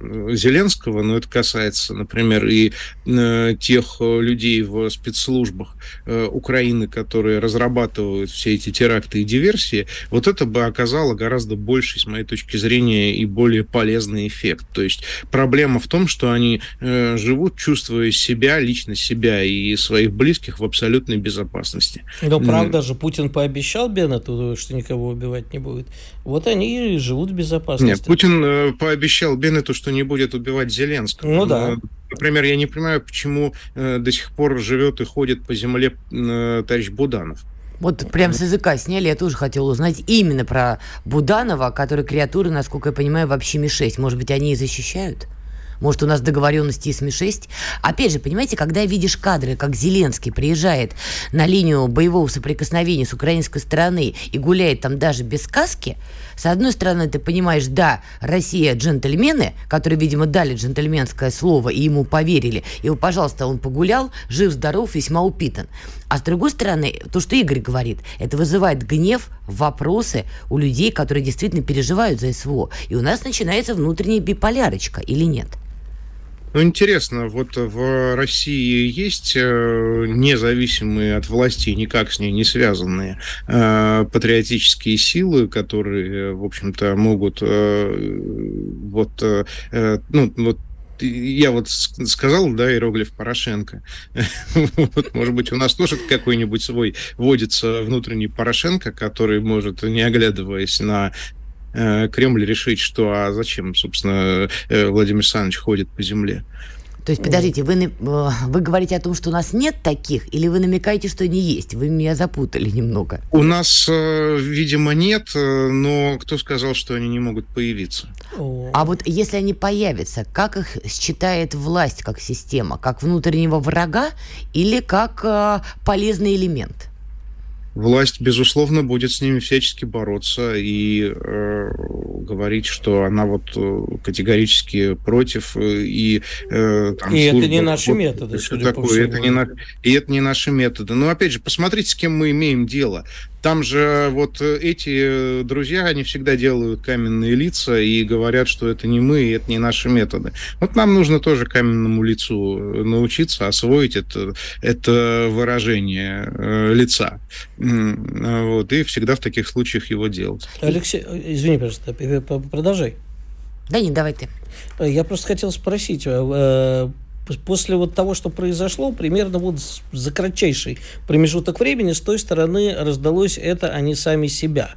[SPEAKER 5] Зеленского, но это касается, например, и э, тех э, людей в спецслужбах э, Украины, которые разрабатывают все эти теракты и диверсии, вот это бы оказало гораздо больший, с моей точки зрения, и более полезный эффект. То есть проблема в том, что они живут, чувствуя себя, лично себя и своих близких в абсолютной безопасности.
[SPEAKER 3] Но правда же, Путин пообещал Беннету, что никого убивать не будет. Вот они и живут в безопасности. Нет,
[SPEAKER 5] Путин пообещал Беннету то, что не будет убивать Зеленского.
[SPEAKER 3] Ну да.
[SPEAKER 5] Например, я не понимаю, почему э, до сих пор живет и ходит по земле э, товарищ Буданов.
[SPEAKER 2] Вот прям с языка сняли, я тоже хотела узнать именно про Буданова, который креатуры, насколько я понимаю, вообще Ми-6. Может быть, они и защищают? Может, у нас договоренности с Ми-6? Опять же, понимаете, когда видишь кадры, как Зеленский приезжает на линию боевого соприкосновения с украинской стороны и гуляет там даже без каски, с одной стороны, ты понимаешь, да, Россия джентльмены, которые, видимо, дали джентльменское слово и ему поверили. И, пожалуйста, он погулял, жив-здоров, весьма упитан. А с другой стороны, то, что Игорь говорит, это вызывает гнев, вопросы у людей, которые действительно переживают за СВО. И у нас начинается внутренняя биполярочка или нет?
[SPEAKER 5] Ну, интересно, вот в России есть э, независимые от власти, никак с ней не связанные э, патриотические силы, которые, в общем-то, могут э, вот, ну, вот я вот сказал, да, иероглиф Порошенко. вот, может быть, у нас тоже какой-нибудь свой водится внутренний Порошенко, который может, не оглядываясь на Э, Кремль решить, что а зачем, собственно, э, Владимир Александрович ходит по земле.
[SPEAKER 2] То есть, подождите, вы, э, вы говорите о том, что у нас нет таких, или вы намекаете, что они есть? Вы меня запутали немного.
[SPEAKER 5] У нас, видимо, нет, но кто сказал, что они не могут появиться?
[SPEAKER 2] А вот если они появятся, как их считает власть как система? Как внутреннего врага или как полезный элемент?
[SPEAKER 5] Власть, безусловно, будет с ними всячески бороться и э, говорить, что она вот э, категорически против э, и
[SPEAKER 3] э, там, и служба, это не наши вот, методы,
[SPEAKER 5] судя такое, всему. Это не на, и это не наши методы. Но опять же, посмотрите, с кем мы имеем дело. Там же вот эти друзья, они всегда делают каменные лица и говорят, что это не мы, это не наши методы. Вот нам нужно тоже каменному лицу научиться освоить это, это выражение э, лица. Вот, и всегда в таких случаях его делать.
[SPEAKER 3] Алексей, извини, пожалуйста, продолжай.
[SPEAKER 2] Да не, давай ты.
[SPEAKER 3] Я просто хотел спросить, э, после вот того, что произошло, примерно вот за кратчайший промежуток времени с той стороны раздалось это они сами себя.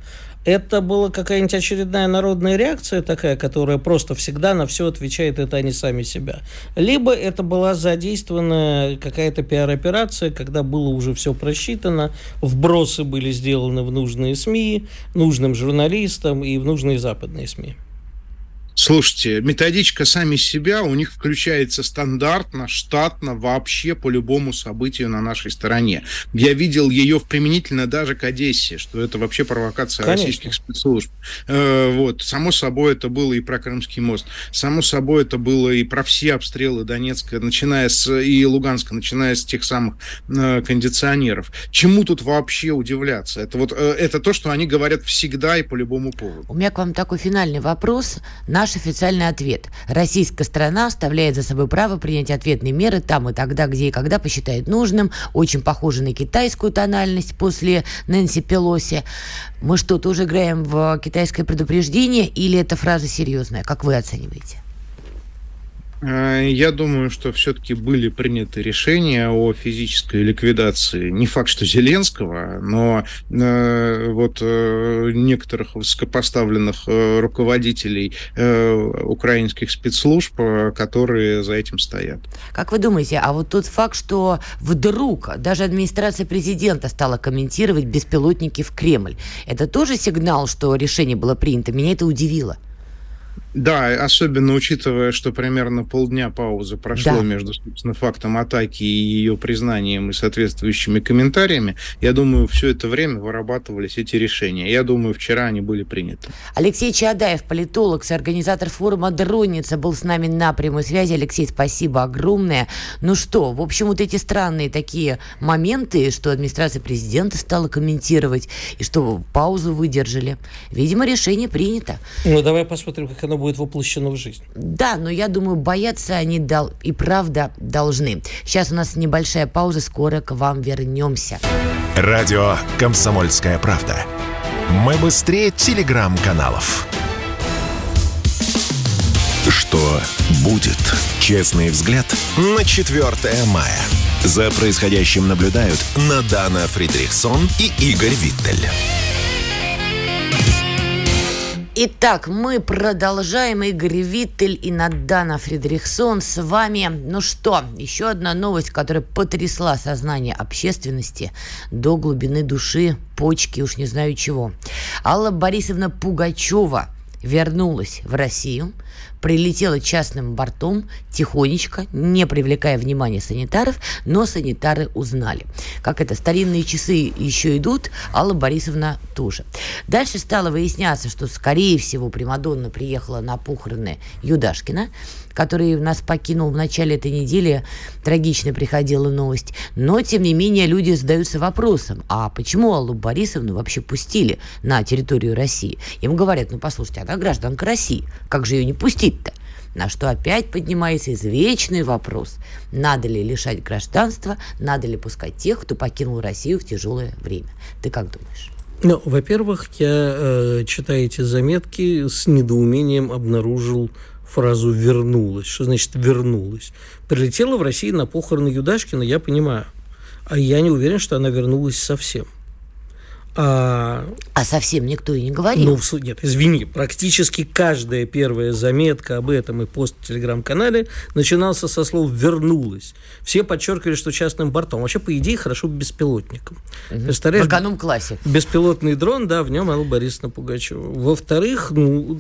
[SPEAKER 3] Это была какая-нибудь очередная народная реакция такая, которая просто всегда на все отвечает, это они сами себя. Либо это была задействована какая-то пиар-операция, когда было уже все просчитано, вбросы были сделаны в нужные СМИ, нужным журналистам и в нужные западные СМИ.
[SPEAKER 5] Слушайте, методичка сами себя у них включается стандартно, штатно, вообще по любому событию на нашей стороне. Я видел ее в применительно даже к Одессе, что это вообще провокация Конечно. российских спецслужб. Э, вот. Само собой это было и про Крымский мост. Само собой это было и про все обстрелы Донецка, начиная с и Луганска, начиная с тех самых э, кондиционеров. Чему тут вообще удивляться? Это вот э, это то, что они говорят всегда и по любому поводу.
[SPEAKER 2] У меня к вам такой финальный вопрос. Наш наш официальный ответ. Российская страна оставляет за собой право принять ответные меры там и тогда, где и когда посчитает нужным. Очень похоже на китайскую тональность после Нэнси Пелоси. Мы что, тоже играем в китайское предупреждение или эта фраза серьезная? Как вы оцениваете?
[SPEAKER 5] Э, я думаю, что все-таки были приняты решения о физической ликвидации. Не факт, что Зеленского, но э, вот э, некоторых высокопоставленных э, руководителей украинских спецслужб, которые за этим стоят.
[SPEAKER 2] Как вы думаете, а вот тот факт, что вдруг даже администрация президента стала комментировать беспилотники в Кремль, это тоже сигнал, что решение было принято? Меня это удивило.
[SPEAKER 5] Да, особенно учитывая, что примерно полдня паузы прошло да. между, собственно, фактом атаки и ее признанием и соответствующими комментариями, я думаю, все это время вырабатывались эти решения. Я думаю, вчера они были приняты.
[SPEAKER 2] Алексей Чадаев, политолог, организатор форума «Дронница», был с нами на прямой связи. Алексей, спасибо огромное. Ну что, в общем, вот эти странные такие моменты, что администрация президента стала комментировать, и что паузу выдержали. Видимо, решение принято.
[SPEAKER 3] Ну, давай посмотрим, как оно будет воплощено в жизнь.
[SPEAKER 2] Да, но я думаю, бояться они дал и правда должны. Сейчас у нас небольшая пауза, скоро к вам вернемся.
[SPEAKER 1] Радио «Комсомольская правда». Мы быстрее телеграм-каналов. Что будет? Честный взгляд на 4 мая. За происходящим наблюдают Надана Фридрихсон и Игорь Виттель.
[SPEAKER 2] Итак, мы продолжаем. Игорь Виттель и Надана Фридрихсон с вами. Ну что, еще одна новость, которая потрясла сознание общественности до глубины души, почки, уж не знаю чего. Алла Борисовна Пугачева вернулась в Россию – прилетела частным бортом тихонечко, не привлекая внимания санитаров, но санитары узнали. Как это, старинные часы еще идут, Алла Борисовна тоже. Дальше стало выясняться, что, скорее всего, Примадонна приехала на похороны Юдашкина, который нас покинул в начале этой недели. Трагично приходила новость. Но, тем не менее, люди задаются вопросом, а почему Аллу Борисовну вообще пустили на территорию России? Им говорят, ну, послушайте, она гражданка России. Как же ее не пустить-то? На что опять поднимается извечный вопрос. Надо ли лишать гражданства, надо ли пускать тех, кто покинул Россию в тяжелое время? Ты как думаешь?
[SPEAKER 3] Ну, во-первых, я, э, читая эти заметки, с недоумением обнаружил фразу «вернулась». Что значит «вернулась»? Прилетела в Россию на похороны Юдашкина, я понимаю. А я не уверен, что она вернулась совсем.
[SPEAKER 2] А, а совсем никто и не говорил.
[SPEAKER 3] Ну, нет, извини, практически каждая первая заметка об этом и пост в телеграм-канале начинался со слов «вернулась». Все подчеркивали, что частным бортом. Вообще, по идее, хорошо беспилотником.
[SPEAKER 2] Угу. Представляешь? В эконом-классе.
[SPEAKER 3] Беспилотный дрон, да, в нем Алла Борисовна Пугачева. Во-вторых, ну,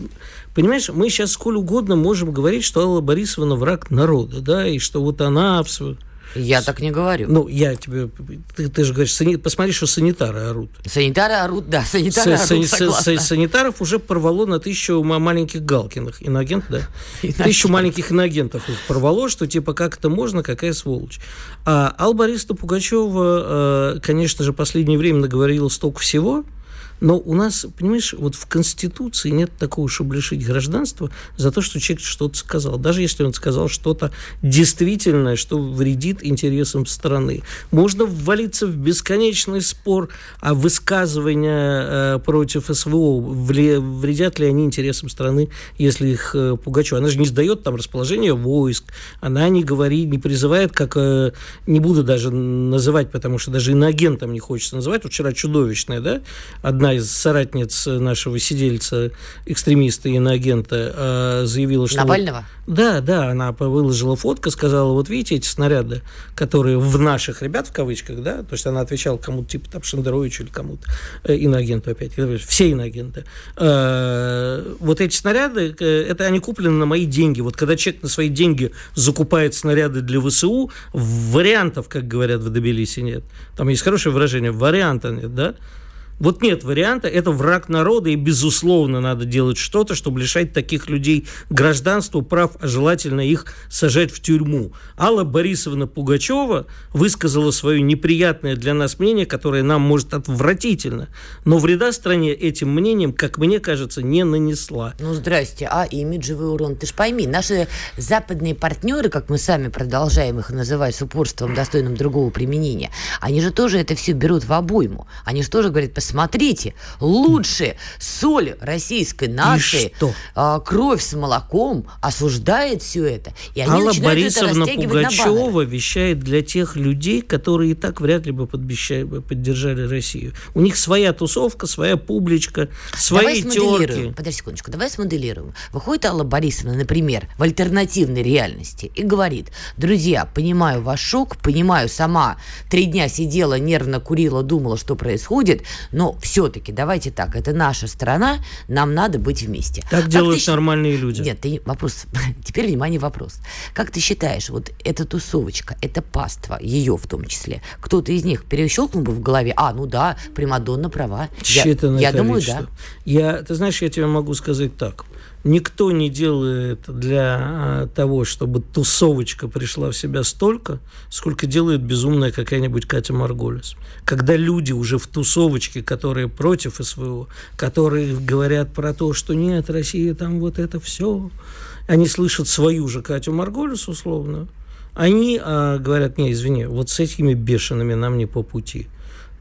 [SPEAKER 3] понимаешь, мы сейчас сколь угодно можем говорить, что Алла Борисовна враг народа, да, и что вот она...
[SPEAKER 2] Я так не говорю.
[SPEAKER 3] Ну, я тебе... Ты, ты же говоришь, сани, посмотри, что санитары орут.
[SPEAKER 2] Санитары орут, да, санитары с, орут, с,
[SPEAKER 3] с, Санитаров уже порвало на тысячу маленьких Галкиных. Иноагент, да? Тысячу маленьких иноагентов их порвало, что типа как это можно, какая сволочь. А Алла Борисовна Пугачева, э, конечно же, последнее время наговорила столько всего, но у нас, понимаешь, вот в Конституции нет такого, чтобы лишить гражданства за то, что человек что-то сказал. Даже если он сказал что-то действительное, что вредит интересам страны. Можно ввалиться в бесконечный спор о высказывания э, против СВО. Вредят ли они интересам страны, если их э, Пугачева. Она же не сдает там расположение войск. Она не говорит, не призывает, как... Э, не буду даже называть, потому что даже иноагентом не хочется называть. Вот вчера чудовищная, да? Одна из соратниц нашего сидельца, экстремиста и иноагента, а, заявила, что...
[SPEAKER 2] Навального?
[SPEAKER 3] Вот, да, да, она выложила фотку, сказала, вот видите эти снаряды, которые в наших ребят, в кавычках, да, то есть она отвечала кому-то, типа там Шендеровичу или кому-то, э, иноагенту опять, все иноагенты. Э, вот эти снаряды, э, это они куплены на мои деньги. Вот когда человек на свои деньги закупает снаряды для ВСУ, вариантов, как говорят в Тбилиси, нет. Там есть хорошее выражение, варианта нет, да? Вот нет варианта, это враг народа, и, безусловно, надо делать что-то, чтобы лишать таких людей гражданства, прав, а желательно их сажать в тюрьму. Алла Борисовна Пугачева высказала свое неприятное для нас мнение, которое нам может отвратительно, но вреда стране этим мнением, как мне кажется, не нанесла.
[SPEAKER 2] Ну, здрасте, а имиджевый урон? Ты ж пойми, наши западные партнеры, как мы сами продолжаем их называть с упорством, достойным другого применения, они же тоже это все берут в обойму. Они же тоже говорят, Смотрите, лучше соль российской нации, а, кровь с молоком осуждает все это.
[SPEAKER 3] И они Алла Борисовна это Пугачева вещает для тех людей, которые и так вряд ли бы поддержали Россию. У них своя тусовка, своя публичка, свои терки.
[SPEAKER 2] Подожди секундочку, давай смоделируем. Выходит Алла Борисовна, например, в альтернативной реальности и говорит, друзья, понимаю ваш шок, понимаю, сама три дня сидела, нервно курила, думала, что происходит, но Но все-таки, давайте так, это наша страна, нам надо быть вместе.
[SPEAKER 3] Так как делают ты... нормальные люди.
[SPEAKER 2] Нет, ты... вопрос, теперь, внимание, вопрос. Как ты считаешь, вот эта тусовочка, это паства, ее в том числе, кто-то из них перещелкнул бы в голове, а, ну да, Примадонна права.
[SPEAKER 3] Считанное я, я думаю, да. Я, ты знаешь, я тебе могу сказать так. Никто не делает для а, того, чтобы тусовочка пришла в себя столько, сколько делает безумная какая-нибудь Катя Марголес. Когда люди уже в тусовочке, которые против СВО, которые говорят про то, что нет, Россия там вот это все, они слышат свою же Катю Марголес условно, они а, говорят, не, извини, вот с этими бешеными нам не по пути.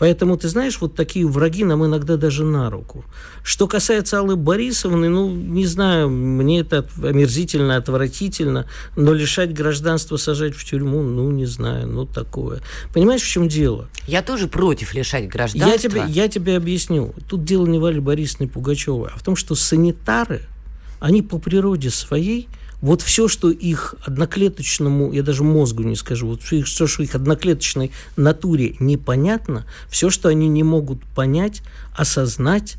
[SPEAKER 3] Поэтому, ты знаешь, вот такие враги нам иногда даже на руку. Что касается Аллы Борисовны, ну, не знаю, мне это омерзительно, отвратительно, но лишать гражданства, сажать в тюрьму, ну, не знаю, ну, такое. Понимаешь, в чем дело?
[SPEAKER 2] Я тоже против лишать гражданства.
[SPEAKER 3] Я тебе, я тебе объясню. Тут дело не в Алле Борисовне Пугачевой, а в том, что санитары, они по природе своей – вот все, что их одноклеточному, я даже мозгу не скажу, вот все, что их одноклеточной натуре непонятно, все, что они не могут понять, осознать,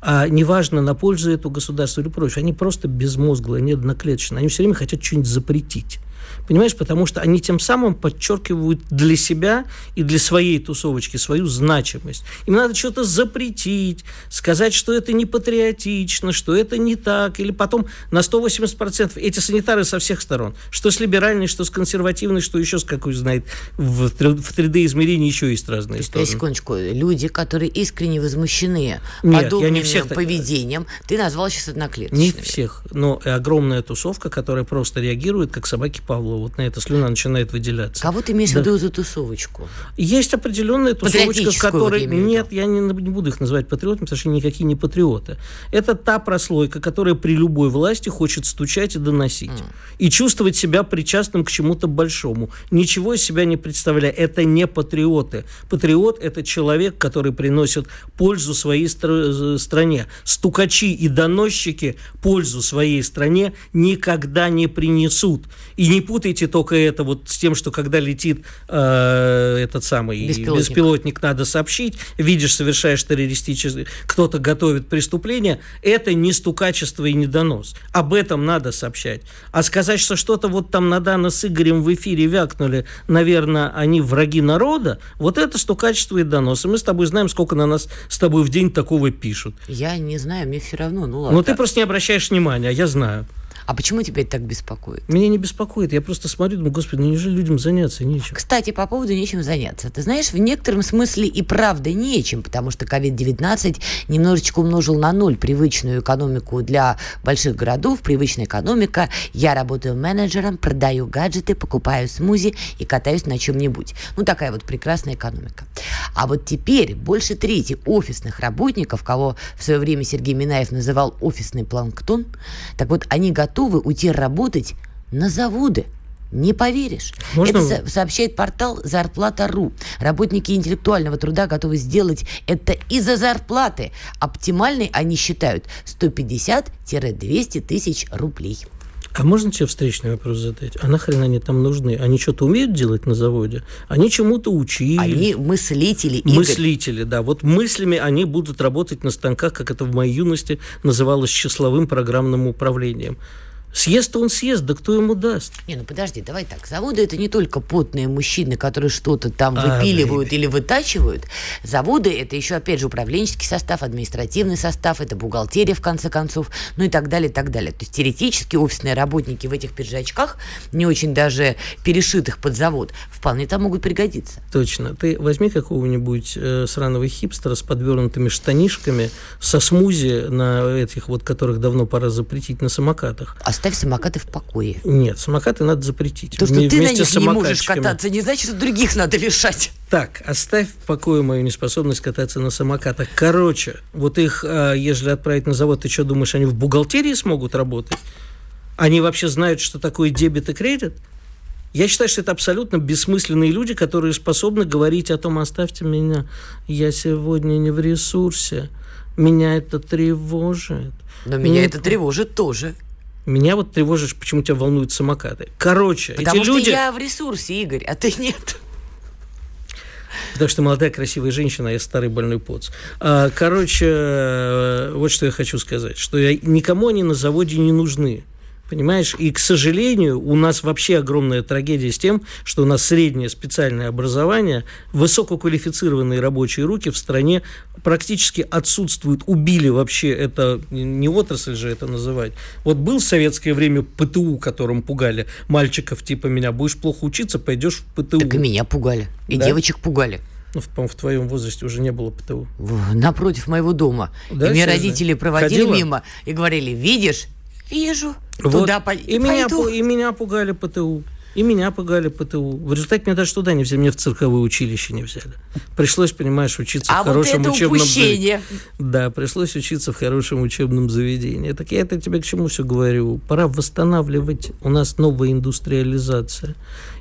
[SPEAKER 3] а неважно, на пользу эту государству или прочее, они просто безмозглые, они одноклеточные, они все время хотят что-нибудь запретить. Понимаешь, потому что они тем самым подчеркивают для себя и для своей тусовочки свою значимость. Им надо что-то запретить, сказать, что это не патриотично, что это не так, или потом на 180% эти санитары со всех сторон, что с либеральной, что с консервативной, что еще с какой знает, в 3D-измерении еще есть разные То стороны.
[SPEAKER 2] секундочку, люди, которые искренне возмущены Нет, подобным не всех поведением, ты назвал сейчас одноклеточными.
[SPEAKER 3] Не всех, но огромная тусовка, которая просто реагирует, как собаки Павлова голову, вот на это слюна начинает выделяться.
[SPEAKER 2] Кого ты имеешь да. в виду за тусовочку?
[SPEAKER 3] Есть определенная тусовочка, которой... Нет, я не, не буду их называть патриотами, потому что они никакие не патриоты. Это та прослойка, которая при любой власти хочет стучать и доносить. Mm. И чувствовать себя причастным к чему-то большому. Ничего из себя не представляя. Это не патриоты. Патриот – это человек, который приносит пользу своей стр- стране. Стукачи и доносчики пользу своей стране никогда не принесут. И не путайте путайте только это вот с тем, что когда летит э, этот самый беспилотник. беспилотник, надо сообщить, видишь, совершаешь террористический, кто-то готовит преступление, это не стукачество и не донос. Об этом надо сообщать. А сказать, что что-то вот там Надана с Игорем в эфире вякнули, наверное, они враги народа, вот это стукачество и донос. И мы с тобой знаем, сколько на нас с тобой в день такого пишут.
[SPEAKER 2] Я не знаю, мне все равно, ну ладно.
[SPEAKER 3] Но ты просто не обращаешь внимания, а я знаю.
[SPEAKER 2] А почему тебя это так беспокоит?
[SPEAKER 3] Меня не беспокоит. Я просто смотрю, думаю, господи, ну неужели людям заняться нечем?
[SPEAKER 2] Кстати, по поводу нечем заняться. Ты знаешь, в некотором смысле и правда нечем, потому что COVID-19 немножечко умножил на ноль привычную экономику для больших городов. Привычная экономика. Я работаю менеджером, продаю гаджеты, покупаю смузи и катаюсь на чем-нибудь. Ну, такая вот прекрасная экономика. А вот теперь больше трети офисных работников, кого в свое время Сергей Минаев называл офисный планктон, так вот, они готовы готовы уйти работать на заводы. Не поверишь. Можно... Это сообщает портал Зарплата.ру. Работники интеллектуального труда готовы сделать это из-за зарплаты. Оптимальной они считают 150-200 тысяч рублей.
[SPEAKER 3] А можно тебе встречный вопрос задать? А нахрен они там нужны? Они что-то умеют делать на заводе? Они чему-то учили.
[SPEAKER 2] Они мыслители,
[SPEAKER 3] Игорь. Мыслители, да. Вот мыслями они будут работать на станках, как это в моей юности называлось числовым программным управлением. Съест он съест, да кто ему даст?
[SPEAKER 2] Не, ну подожди, давай так. Заводы это не только потные мужчины, которые что-то там а, выпиливают или вытачивают. Заводы это еще, опять же, управленческий состав, административный состав, это бухгалтерия, в конце концов, ну и так далее, и так далее. То есть теоретически офисные работники в этих пиджачках, не очень даже перешитых под завод, вполне там могут пригодиться.
[SPEAKER 3] Точно. Ты возьми какого-нибудь э, сраного хипстера с подвернутыми штанишками, со смузи на этих вот, которых давно пора запретить на самокатах.
[SPEAKER 2] А оставь самокаты в покое.
[SPEAKER 3] Нет, самокаты надо запретить.
[SPEAKER 2] То, что ты на них не можешь кататься, не значит, что других надо лишать.
[SPEAKER 3] Так, оставь в покое мою неспособность кататься на самокатах. Короче, вот их, а, ежели отправить на завод, ты что думаешь, они в бухгалтерии смогут работать? Они вообще знают, что такое дебет и кредит? Я считаю, что это абсолютно бессмысленные люди, которые способны говорить о том, оставьте меня, я сегодня не в ресурсе, меня это тревожит.
[SPEAKER 2] Но меня ну, это тревожит тоже.
[SPEAKER 3] Меня вот тревожишь, почему тебя волнуют самокаты. Короче,
[SPEAKER 2] Потому
[SPEAKER 3] эти люди...
[SPEAKER 2] что я в ресурсе, Игорь, а ты нет.
[SPEAKER 3] Потому что молодая красивая женщина, а я старый больной поц. А, короче, э, вот что я хочу сказать, что я, никому они на заводе не нужны. Понимаешь? И, к сожалению, у нас вообще огромная трагедия с тем, что у нас среднее специальное образование, высококвалифицированные рабочие руки в стране практически отсутствуют. Убили вообще это, не отрасль же это называть. Вот был в советское время ПТУ, которым пугали мальчиков типа меня. Будешь плохо учиться, пойдешь в ПТУ.
[SPEAKER 2] Так и меня пугали. И да? девочек пугали.
[SPEAKER 3] Ну, в, в твоем возрасте уже не было ПТУ.
[SPEAKER 2] Напротив моего дома. Да, и мне родители проводили Ходила? мимо и говорили, видишь, Вижу.
[SPEAKER 3] Вот. Туда по- и, меня, и меня пугали ПТУ. И меня пугали ПТУ. В результате меня даже туда не взяли, меня в цирковое училище не взяли. Пришлось, понимаешь, учиться а в хорошем вот учебном заведении. Да, пришлось учиться в хорошем учебном заведении. Так я это тебе к чему все говорю? Пора восстанавливать. У нас новая индустриализация.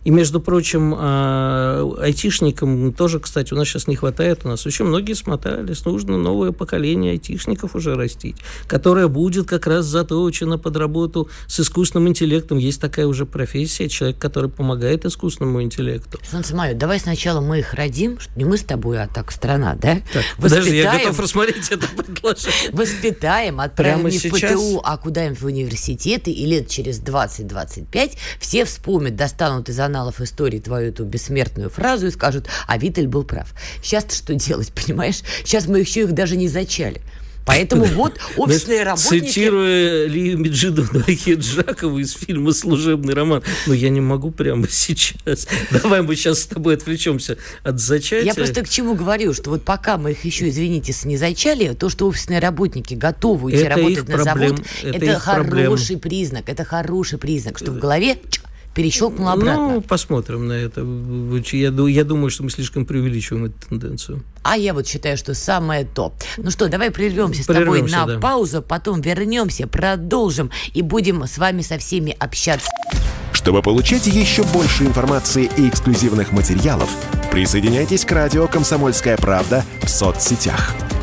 [SPEAKER 3] И, между прочим, а, айтишникам тоже, кстати, у нас сейчас не хватает. У нас очень многие смотались. Нужно новое поколение айтишников уже растить, которое будет как раз заточено под работу с искусственным интеллектом. Есть такая уже профессия, человек, который помогает искусственному интеллекту.
[SPEAKER 2] Солнце мое, давай сначала мы их родим, не мы с тобой, а так страна, да?
[SPEAKER 3] Так, подожди, я готов рассмотреть это предложение.
[SPEAKER 2] Воспитаем, отправим Прямо в ПТУ, а куда им в университеты, и лет через 20-25 все вспомнят, достанут из аналов истории твою эту бессмертную фразу и скажут, а Виталь был прав. Сейчас что делать, понимаешь? Сейчас мы еще их даже не зачали. Поэтому вот офисные работники...
[SPEAKER 3] Цитируя Лию Меджидовну Ахеджакову из фильма «Служебный роман». Но я не могу прямо сейчас. Давай мы сейчас с тобой отвлечемся от зачатия.
[SPEAKER 2] Я просто к чему говорю, что вот пока мы их еще, извините, не зачали, то, что офисные работники готовы идти это работать на проблем, завод, это, это хороший проблем. признак. Это хороший признак, что в голове перещелкнула обратно.
[SPEAKER 3] Ну, посмотрим на это. Я, я думаю, что мы слишком преувеличиваем эту тенденцию.
[SPEAKER 2] А я вот считаю, что самое то. Ну что, давай прервемся с тобой на да. паузу, потом вернемся, продолжим и будем с вами со всеми общаться.
[SPEAKER 1] Чтобы получать еще больше информации и эксклюзивных материалов, присоединяйтесь к радио «Комсомольская правда» в соцсетях –